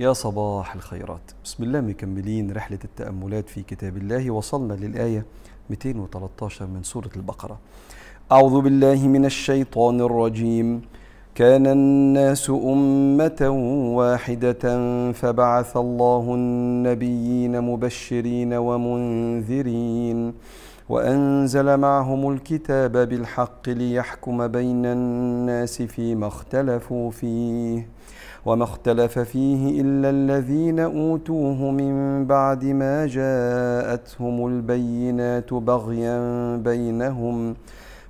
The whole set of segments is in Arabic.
يا صباح الخيرات. بسم الله مكملين رحلة التأملات في كتاب الله. وصلنا للآية 213 من سورة البقرة. أعوذ بالله من الشيطان الرجيم. كان الناس أمة واحدة فبعث الله النبيين مبشرين ومنذرين وأنزل معهم الكتاب بالحق ليحكم بين الناس فيما اختلفوا فيه. وما اختلف فيه إلا الذين أوتوه من بعد ما جاءتهم البينات بغيا بينهم.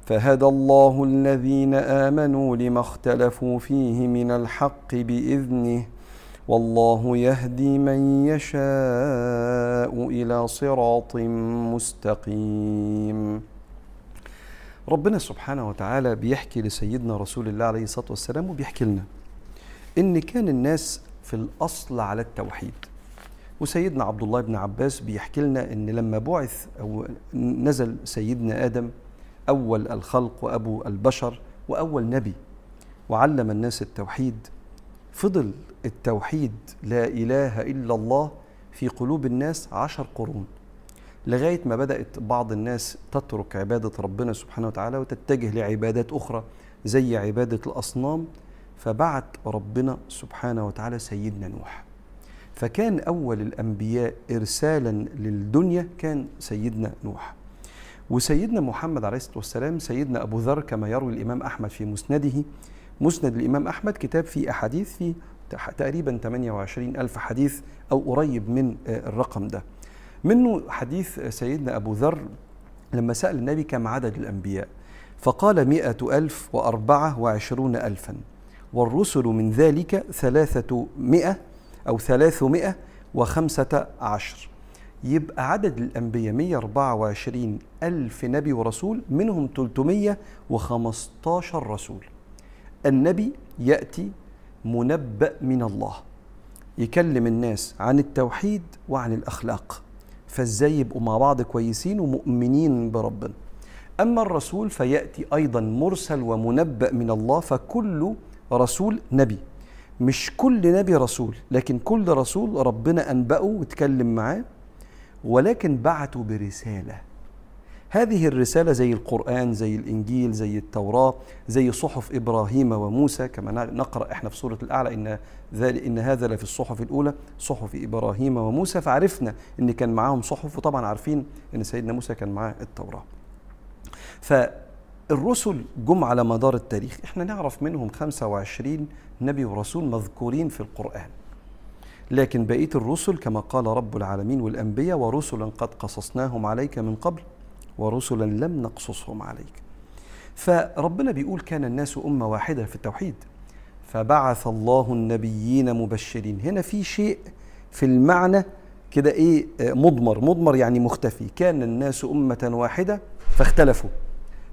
فهدى الله الذين آمنوا لما اختلفوا فيه من الحق بإذنه. والله يهدي من يشاء إلى صراط مستقيم. ربنا سبحانه وتعالى بيحكي لسيدنا رسول الله عليه الصلاة والسلام وبيحكي لنا. إن كان الناس في الأصل على التوحيد. وسيدنا عبد الله بن عباس بيحكي لنا إن لما بعث أو نزل سيدنا آدم أول الخلق وأبو البشر وأول نبي وعلم الناس التوحيد فضل التوحيد لا إله إلا الله في قلوب الناس عشر قرون لغاية ما بدأت بعض الناس تترك عبادة ربنا سبحانه وتعالى وتتجه لعبادات أخرى زي عبادة الأصنام فبعت ربنا سبحانه وتعالى سيدنا نوح. فكان أول الأنبياء إرسالا للدنيا كان سيدنا نوح. وسيدنا محمد عليه الصلاة والسلام سيدنا أبو ذر كما يروي الإمام أحمد في مسنده. مسند الإمام أحمد كتاب فيه أحاديث في تقريبا 28 ألف حديث أو قريب من الرقم ده. منه حديث سيدنا أبو ذر لما سأل النبي كم عدد الأنبياء. فقال مئة ألف وأربعة وعشرون ألفا. والرسل من ذلك ثلاثة مئة أو ثلاثمائة وخمسة عشر. يبقى عدد الأنبياء 124 ألف نبي ورسول منهم 315 رسول. النبي يأتي منبأ من الله يكلم الناس عن التوحيد وعن الأخلاق. فازاي يبقوا مع بعض كويسين ومؤمنين بربنا. أما الرسول فيأتي أيضا مرسل ومنبأ من الله فكل رسول نبي. مش كل نبي رسول لكن كل رسول ربنا أنبأه واتكلم معاه ولكن بعته برسالة. هذه الرسالة زي القرآن زي الإنجيل زي التوراة زي صحف إبراهيم وموسى كما نقرأ إحنا في سورة الأعلى إن, إن هذا لفي الصحف الأولى صحف إبراهيم وموسى فعرفنا إن كان معاهم صحف وطبعا عارفين إن سيدنا موسى كان معاه التوراة. فالرسل جم على مدار التاريخ. إحنا نعرف منهم 25 نبي ورسول مذكورين في القرآن. لكن بقية الرسل كما قال رب العالمين والأنبياء ورسلا قد قصصناهم عليك من قبل ورسلا لم نقصصهم عليك. فربنا بيقول كان الناس أمة واحدة في التوحيد. فبعث الله النبيين مبشرين. هنا في شيء في المعنى كده إيه مضمر. مضمر يعني مختفي. كان الناس أمة واحدة فاختلفوا.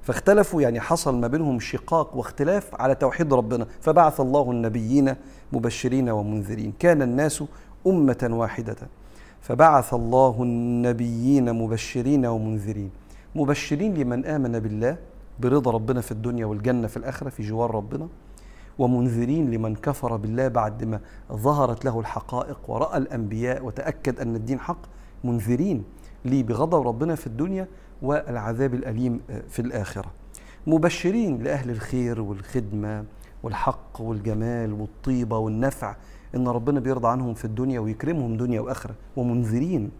فاختلفوا يعني حصل ما بينهم شقاق واختلاف على توحيد ربنا. فبعث الله النبيين مبشرين ومنذرين. كان الناس أمة واحدة. فبعث الله النبيين مبشرين ومنذرين. مبشرين لمن آمن بالله برضا ربنا في الدنيا والجنة في الآخرة في جوار ربنا. ومنذرين لمن كفر بالله بعد ما ظهرت له الحقائق ورأى الأنبياء وتأكد أن الدين حق. منذرين لي بغضب ربنا في الدنيا والعذاب الأليم في الآخرة. مبشرين لأهل الخير والخدمة والحق والجمال والطيبة والنفع. إن ربنا بيرضى عنهم في الدنيا ويكرمهم دنيا وآخرة. ومنذرين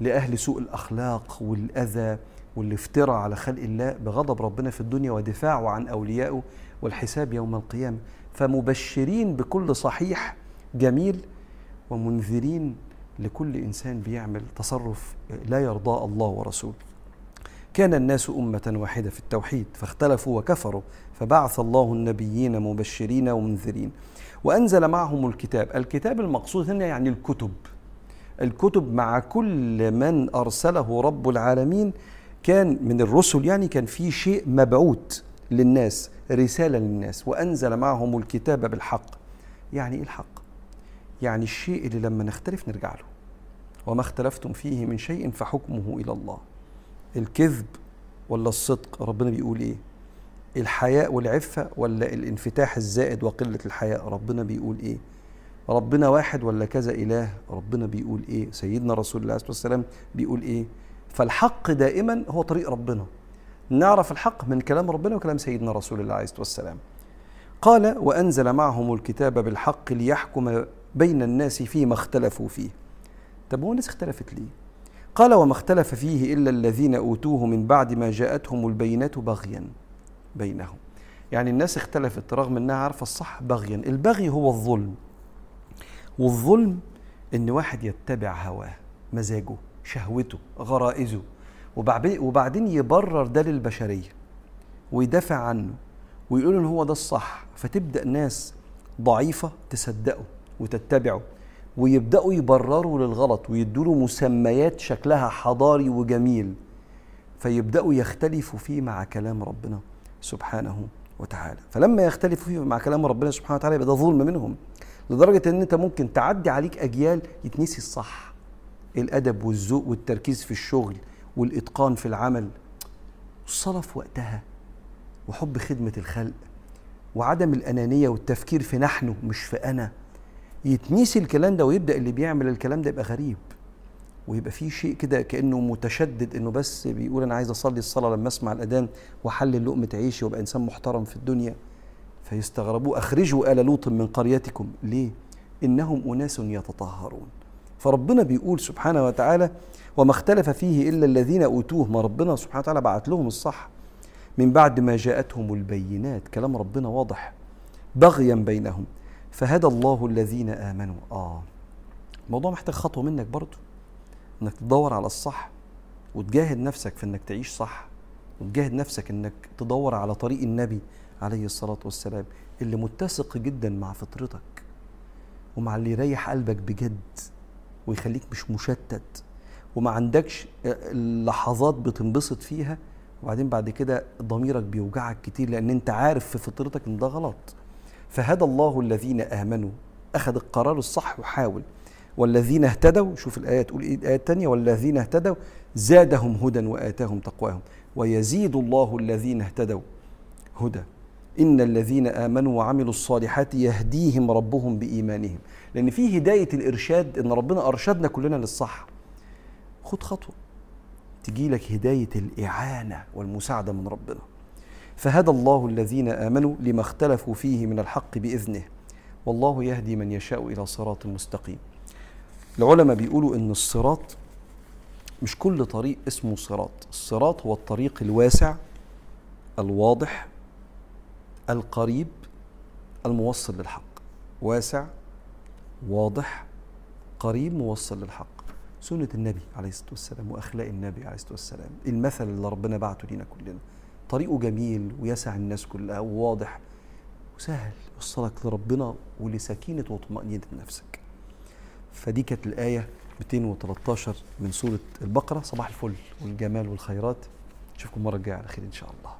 لأهل سوء الأخلاق والأذى والافتراء على خلق الله بغضب ربنا في الدنيا ودفاعه عن أوليائه والحساب يوم القيامة. فمبشرين بكل صحيح جميل ومنذرين لكل إنسان بيعمل تصرف لا يرضاه الله ورسوله. كان الناس أمة واحدة في التوحيد فاختلفوا وكفروا فبعث الله النبيين مبشرين ومنذرين وأنزل معهم الكتاب. الكتاب المقصود هنا يعني الكتب. الكتب مع كل من أرسله رب العالمين كان من الرسل يعني كان في شيء مبعوث للناس رسالة للناس وأنزل معهم الكتاب بالحق. يعني إيه الحق؟ يعني الشيء اللي لما نختلف نرجع له. وما اختلفتم فيه من شيء فحكمه إلى الله. الكذب ولا الصدق ربنا بيقول إيه؟ الحياء والعفة ولا الانفتاح الزائد وقلة الحياء ربنا بيقول إيه؟ ربنا واحد ولا كذا إله ربنا بيقول إيه؟ سيدنا رسول الله صلى الله عليه وسلم بيقول إيه؟ فالحق دائما هو طريق ربنا. نعرف الحق من كلام ربنا وكلام سيدنا رسول الله عليه الصلاة والسلام قال وأنزل معهم الكتاب بالحق ليحكم بين الناس فيما اختلفوا فيه. طب هو الناس اختلفت ليه؟ قال وما اختلف فيه إلا الذين أوتوه من بعد ما جاءتهم البينات بغيا بينهم. يعني الناس اختلفت رغم إنها عارفة الصح بغيا. البغي هو الظلم. والظلم إن واحد يتبع هواه مزاجه شهوته غرائزه وبعدين يبرر ده للبشرية ويدافع عنه ويقول إن هو ده الصح. فتبدأ ناس ضعيفة تصدقه وتتبعه. ويبدأوا يبرروا للغلط ويدوا له مسميات شكلها حضاري وجميل فيبدأوا يختلفوا فيه مع كلام ربنا سبحانه وتعالى. فلما يختلفوا فيه مع كلام ربنا سبحانه وتعالى يبقى ده ظلم منهم لدرجة إن أنت ممكن تعدي عليك أجيال يتنسي الصح الأدب والذوق والتركيز في الشغل والإتقان في العمل. الصلاة في وقتها وحب خدمة الخلق وعدم الأنانية والتفكير في نحن مش في أنا. يتنسي الكلام ده ويبدأ اللي بيعمل الكلام ده يبقى غريب. ويبقى في شيء كده كأنه متشدد إنه بس بيقول أنا عايز أصلي الصلاة لما أسمع الأذان وأحلل لقمة عيشي وأبقى إنسان محترم في الدنيا. فيستغربوا أخرجوا آل لوط من قريتكم. ليه؟ إنهم أناس يتطهرون. فربنا بيقول سبحانه وتعالى وما اختلف فيه إلا الذين أوتوه. ما ربنا سبحانه وتعالى بعت لهم الصح من بعد ما جاءتهم البينات. كلام ربنا واضح. بغيا بينهم. فهدى الله الذين آمنوا. آه. الموضوع محتاج خطوة منك برضه إنك تدور على الصح وتجاهد نفسك في إنك تعيش صح وتجاهد نفسك إنك تدور على طريق النبي عليه الصلاة والسلام اللي متسق جدا مع فطرتك ومع اللي يريح قلبك بجد ويخليك مش مشتت وما عندكش لحظات بتنبسط فيها وبعدين بعد كده ضميرك بيوجعك كتير لأن أنت عارف في فطرتك إن ده غلط. فهدى الله الذين آمنوا. أخذ القرار الصح وحاول. والذين اهتدوا شوف الآية تقول إيه الآية الثانية والذين اهتدوا زادهم هدى وآتاهم تقواهم. ويزيد الله الذين اهتدوا هدى. إن الذين آمنوا وعملوا الصالحات يهديهم ربهم بإيمانهم. لأن في هداية الإرشاد إن ربنا أرشدنا كلنا للصح. خد خطوة. تجي لك هداية الإعانة والمساعدة من ربنا. فهدى الله الذين آمنوا لما اختلفوا فيه من الحق بإذنه. والله يهدي من يشاء إلى صراط مستقيم. العلماء بيقولوا إن الصراط مش كل طريق اسمه صراط. الصراط هو الطريق الواسع الواضح القريب الموصل للحق. واسع واضح قريب موصل للحق. سنة النبي عليه الصلاة والسلام وأخلاق النبي عليه الصلاة والسلام. المثل اللي ربنا بعته لينا كلنا. طريقه جميل ويسع الناس كلها وواضح وسهل. يوصلك لربنا ولسكينة وطمأنينة نفسك. فدي كانت الآية 213 من سورة البقرة. صباح الفل والجمال والخيرات. نشوفكم المرة الجاية على خير إن شاء الله.